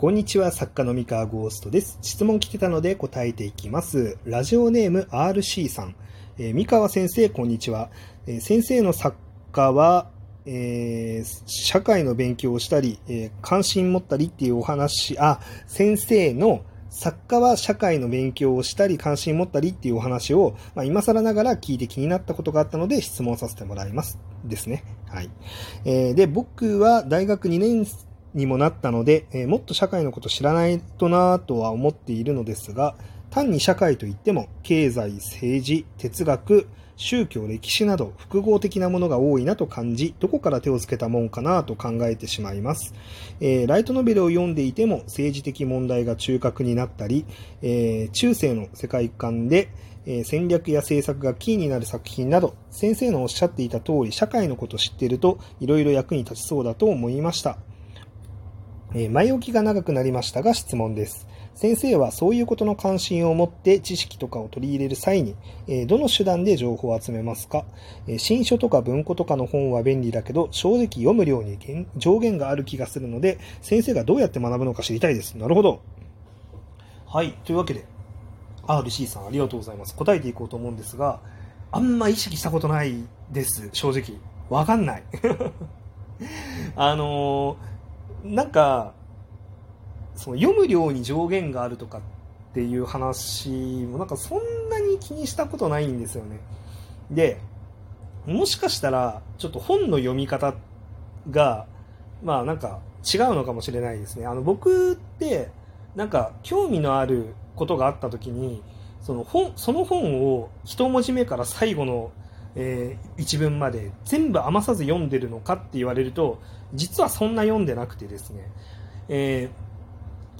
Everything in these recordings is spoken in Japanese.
こんにちは、作家の三河ゴーストです。質問来てたので答えていきます。ラジオネーム RC さん。えー三河先生、こんにちは。えー先生の作家は、えー社会の勉強をしたり、え関心持ったりっていうお話、あ、先生の作家は社会の勉強をしたり関心持ったりっていうお話を、まあ、今更ながら聞いて気になったことがあったので質問させてもらいます。ですね。はい。えーで、僕は大学2年にもなったので、えーもっと社会のこと知らないとなぁとは思っているのですが、単に社会といっても、経済、政治、哲学、宗教、歴史など複合的なものが多いなと感じ、どこから手をつけたもんかなと考えてしまいます。えーライトノベルを読んでいても政治的問題が中核になったり、えー中世の世界観で、えー戦略や政策がキーになる作品など、先生のおっしゃっていた通り、社会のことを知っていると、いろいろ役に立ちそうだと思いました。えー前置きが長くなりましたが質問です。先生はそういうことの関心を持って知識とかを取り入れる際に、えーどの手段で情報を集めますか、えー新書とか文庫とかの本は便利だけど、正直読む量に上限がある気がするので、先生がどうやって学ぶのか知りたいです。なるほど。はい。というわけで、RC さんありがとうございます。答えていこうと思うんですが、あんま意識したことないです、正直。わかんない。あのーなんか、その読む量に上限があるとかっていう話もなんかそんなに気にしたことないんですよね。で、もしかしたらちょっと本の読み方が、まあなんか違うのかもしれないですね。あの僕ってなんか興味のあることがあった時に、その本、その本を一文字目から最後のえー一文まで全部余さず読んでるのかって言われると実はそんな読んでなくてですね、えー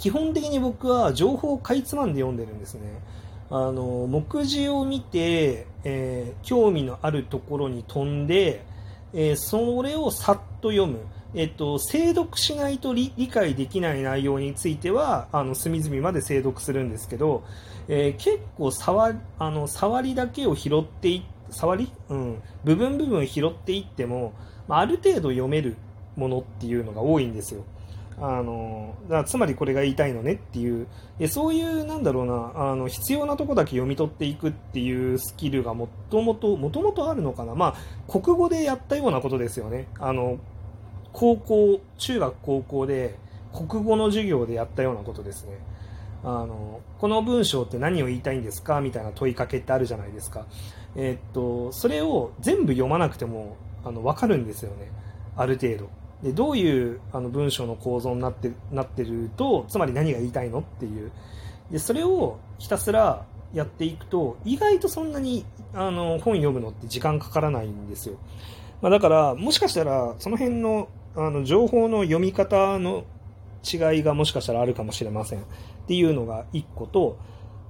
基本的に僕は情報をかいつまんで読んでるんですね。あの目次を見て、えー興味のあるところに飛んで、えそれをさっと読む。えっと、精読しないと理解できない内容についてはあの隅々まで精読するんですけど、えー結構触あの触りだけを拾っていって触り、うん、部分部分拾っていっても、まあ、ある程度読めるものっていうのが多いんですよ。あのだつまりこれが言いたいのねっていう。でそういうなんだろうなあの必要なとこだけ読み取っていくっていうスキルがもともともともとあるのかな、まあ、国語でやったようなことですよね。あの高校中学高校で国語の授業でやったようなことですね。あのこの文章って何を言いたいんですか？みたいな問いかけってあるじゃないですか、えーっとそれを全部読まなくてもあの分かるんですよね。ある程度。でどういうあの文章の構造になってなってるとつまり何が言いたいのっていう。でそれをひたすらやっていくと意外とそんなにあの本読むのって時間かからないんですよ、まあ、だからもしかしたらその辺のあの情報の読み方の違いがもしかしたらあるかもしれません。っていうのが1個と、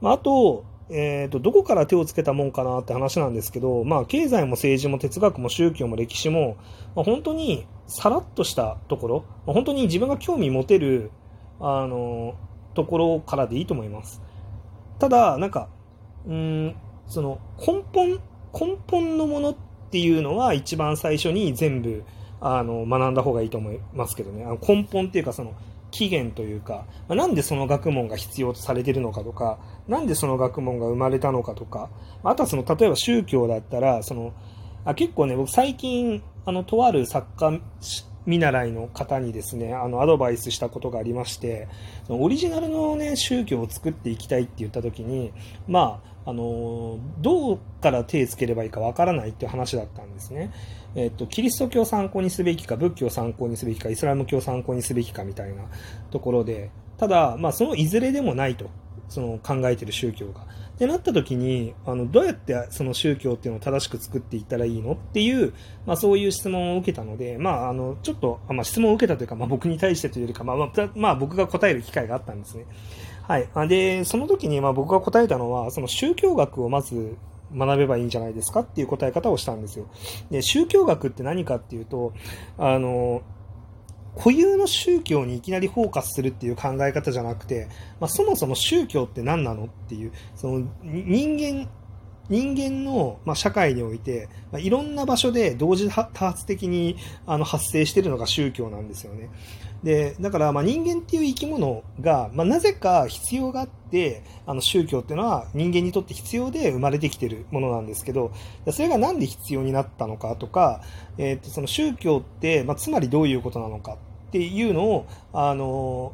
まあ、あと,、えー、とどこから手をつけたもんかなって話なんですけど、まあ、経済も政治も哲学も宗教も歴史も、まあ、本当にさらっとしたところ、まあ本当に自分が興味持てるあのところからでいいと思います。ただなんかうんその根本根本のものっていうのは一番最初に全部あの学んだ方がいいと思いますけどね。あの根本っていうかその起源というか、まあなんでその学問が必要とされてるのかとかなんでその学問が生まれたのかとかあとはその例えば宗教だったらそのあ結構ね僕最近あのとある作家見習いの方にですねあのアドバイスしたことがありましてそのオリジナルの、ね、宗教を作っていきたいって言った時にまああのどうから手をつければいいかわからないっていう話だったんですね。えっと、キリスト教を参考にすべきか仏教を参考にすべきかイスラム教を参考にすべきかみたいなところでただ、まあ、そのいずれでもないとその考えている宗教が。ってなった時にあのどうやってその宗教っていうのを正しく作っていったらいいのっていう、まあ、そういう質問を受けたので、まあ、あのちょっと、まあ、質問を受けたというか、まあ、僕に対してというよりか、まあまあ、僕が答える機会があったんですね。はい、でその時にまあ僕が答えたのはその宗教学をまず学べばいいんじゃないですか？っていう答え方をしたんですよ。で宗教学って何かっていうとあの固有の宗教にいきなりフォーカスするっていう考え方じゃなくて、まあ、そもそも宗教って何なの？っていうその人間人間の、まあ、社会において、まあ、いろんな場所で同時多発的にあの発生しているのが宗教なんですよね。で、だから、まあ、人間っていう生き物が、まあ、なぜか必要があって、あの、宗教っていうのは人間にとって必要で生まれてきてるものなんですけど、それがなんで必要になったのかとか、えっ、ー、と、その宗教って、まあ、つまりどういうことなのかっていうのを、あの、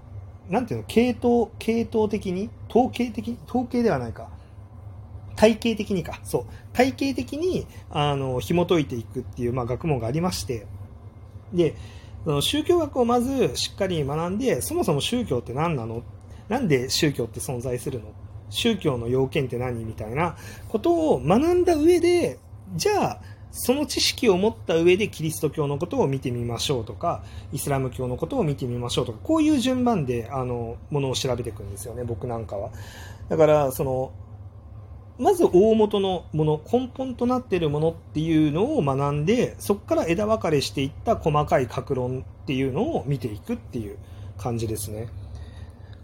なんていうの、系統、系統的に、統計的に、統計ではないか。体系的にか。そう。体系的に、あの、紐解いていくっていう、まあ、学問がありまして、で、宗教学をまずしっかり学んで、そもそも宗教って何なの？なんで宗教って存在するの？宗教の要件って何みたいなことを学んだ上で、じゃあ、その知識を持った上でキリスト教のことを見てみましょうとか、イスラム教のことを見てみましょうとか、こういう順番で、あの、ものを調べていくんですよね、僕なんかは。だから、その、まず大元のもの、根本となっているものっていうのを学んで、そこから枝分かれしていった細かい格論っていうのを見ていくっていう感じですね。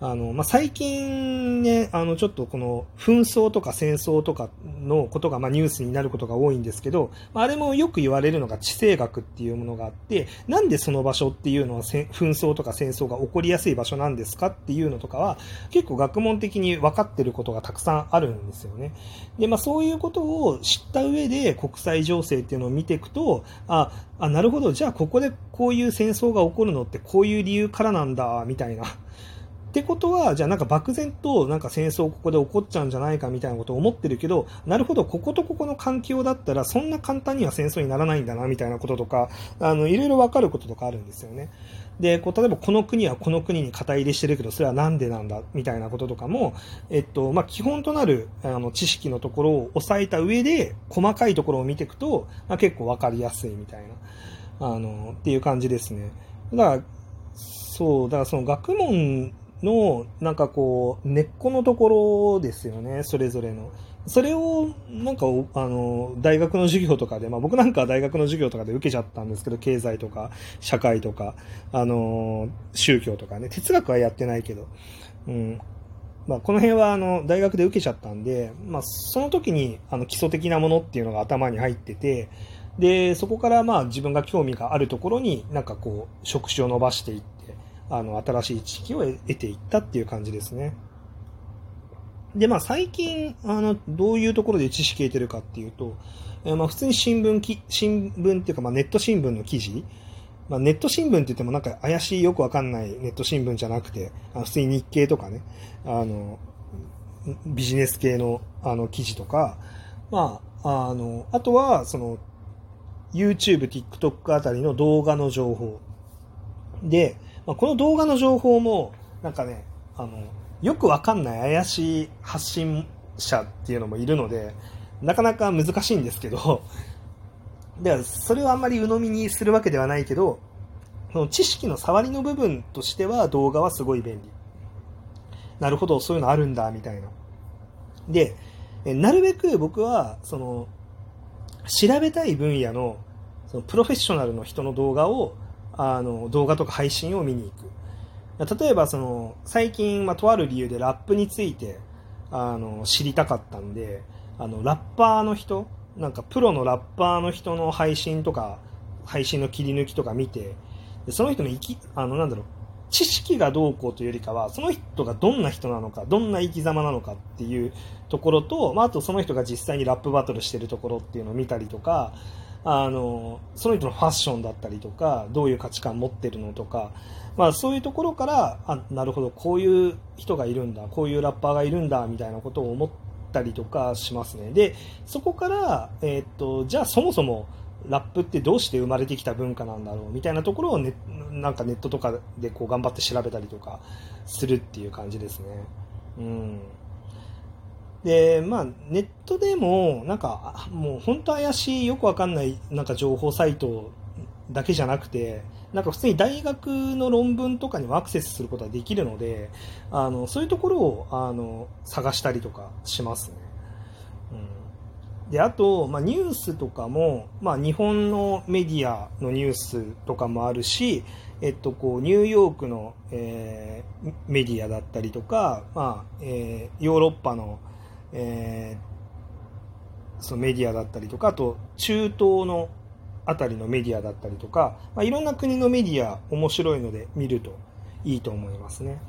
あの、まあ、最近ね、あの、ちょっとこの紛争とか戦争とかのことが、まあ、ニュースになることが多いんですけど、あ、あれもよく言われるのが地政学っていうものがあって、なんでその場所っていうのは紛争とか戦争が起こりやすい場所なんですかっていうのとかは、結構学問的に分かってることがたくさんあるんですよね。で、まあ、そういうことを知った上で国際情勢っていうのを見ていくと、あ、あ、なるほど、じゃあここでこういう戦争が起こるのってこういう理由からなんだ、みたいな。ってことは、じゃあなんか漠然となんか戦争ここで起こっちゃうんじゃないかみたいなことを思ってるけど、なるほど、こことここの環境だったらそんな簡単には戦争にならないんだなみたいなこととか、あの、いろいろわかることとかあるんですよね。で、こう、例えばこの国はこの国に肩入れしてるけど、それはなんでなんだみたいなこととかも、えっと、まあ、基本となるあの知識のところを押さえた上で、細かいところを見ていくと、まあ、結構わかりやすいみたいな、あの、っていう感じですね。だから、そう、だからその学問の、なんかこう、根っこのところですよね、それぞれの。それを、なんか、あの、大学の授業とかで、まあ僕なんかは大学の授業とかで受けちゃったんですけど、経済とか、社会とか、あの、宗教とかね、哲学はやってないけど、うん。まあこの辺は、あの、大学で受けちゃったんで、まあその時に、あの、基礎的なものっていうのが頭に入ってて、で、そこからまあ自分が興味があるところになんかこう、職種を伸ばしていって、あの、新しい知識を得ていったっていう感じですね。で、まあ最近、あの、どういうところで知識得てるかっていうと、えまあ普通に新聞き、新聞っていうかまあネット新聞の記事、まあネット新聞って言ってもなんか怪しいよくわかんないネット新聞じゃなくて、あの普通に日経とかね、あの、ビジネス系のあの記事とか、まあ、あの、あとは、その、YouTube、TikTok あたりの動画の情報。で、まあ、この動画の情報も、なんかね、あの、よくわかんない怪しい発信者っていうのもいるので、なかなか難しいんですけど、でそれをあんまり鵜呑みにするわけではないけど、その知識の触りの部分としては動画はすごい便利。なるほど、そういうのあるんだ、みたいな。で、なるべく僕は、その、調べたい分野の、そのプロフェッショナルの人の動画をあの動画とか配信を見に行く。例えばその最近、まあ、とある理由でラップについてあの知りたかったんであのラッパーの人なんかプロのラッパーの人の配信とか配信の切り抜きとか見てでその人の生きあのなんだろう知識がどうこうというよりかはその人がどんな人なのかどんな生き様なのかっていうところと、まあ、あとその人が実際にラップバトルしてるところっていうのを見たりとかあのその人のファッションだったりとかどういう価値観持ってるのとか、まあ、そういうところからあなるほどこういう人がいるんだこういうラッパーがいるんだみたいなことを思ったりとかしますねでそこから、えー、っとじゃあそもそもラップってどうして生まれてきた文化なんだろうみたいなところを、ね、なんかネットとかでこう頑張って調べたりとかするっていう感じですね。うんで、まあ、ネットでも、なんか、もう本当怪しい、よくわかんない、なんか情報サイトだけじゃなくて、なんか普通に大学の論文とかにもアクセスすることができるので、あの、そういうところを、あの、探したりとかしますね。うん。で、あと、まあ、ニュースとかも、まあ、日本のメディアのニュースとかもあるし、えっと、こう、ニューヨークの、えー、メディアだったりとか、まあ、えー、ヨーロッパの、えそのメディアだったりとか、あと中東のあたりのメディアだったりとか、まあ、いろんな国のメディア面白いので見るといいと思いますね。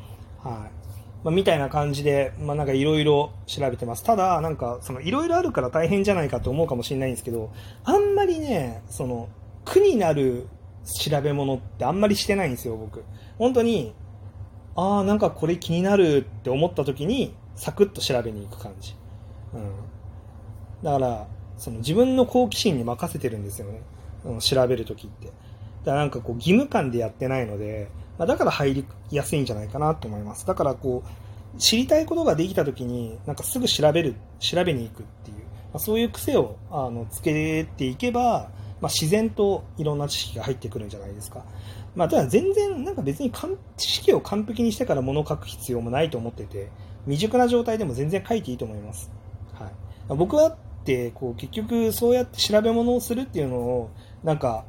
はい。まあ、みたいな感じで、まあ、なんかいろいろ調べてます。ただ、なんか、そのいろいろあるから大変じゃないかと思うかもしれないんですけど、あんまりね、その、苦になる調べ物ってあんまりしてないんですよ、僕。本当に、ああ、なんかこれ気になるって思った時に、サクッと調べに行く感じ。うん。だから、その自分の好奇心に任せてるんですよね。うん、調べるときって。だからなんかこう義務感でやってないので、まあ、だから入りやすいんじゃないかなと思います。だからこう、知りたいことができたときに、なんかすぐ調べる、調べに行くっていう、まあ、そういう癖をあのつけていけば、まあ、自然といろんな知識が入ってくるんじゃないですか。まあ、ただ全然、なんか別に知識を完璧にしてから物を書く必要もないと思ってて、未熟な状態でも全然書いていいと思います。はい。僕はって、こう、結局そうやって調べ物をするっていうのを、なんか、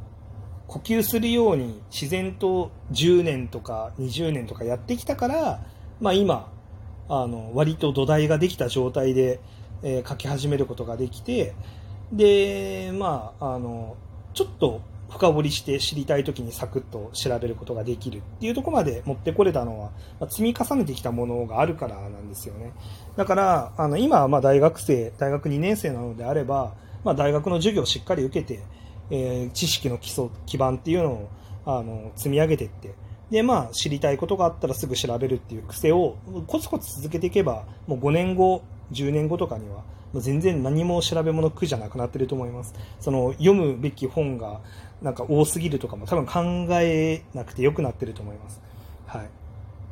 呼吸するように自然と10年とか20年とかやってきたから、まあ今、あの、割と土台ができた状態で、えー、書き始めることができて、で、まあ、あの、ちょっと深掘りして知りたい時にサクッと調べることができるっていうとこまで持ってこれたのは、まあ、積み重ねてきたものがあるからなんですよね。だから、あの、今はま大学生、大学2年生なのであれば、まあ大学の授業をしっかり受けて、えー、知識の基礎、基盤っていうのを、あの、積み上げていって、で、まあ、知りたいことがあったらすぐ調べるっていう癖をコツコツ続けていけば、もう5年後、10年後とかには、全然何も調べ物苦じゃなくなってると思います。その、読むべき本が、なんか多すぎるとかも多分考えなくてよくなってると思います。はい。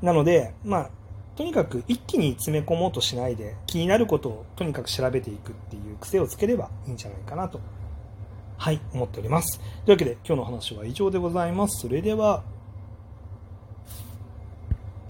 なので、まあ、とにかく一気に詰め込もうとしないで、気になることをとにかく調べていくっていう癖をつければいいんじゃないかなとはい、思っております。というわけで、今日の話は以上でございます。それでは、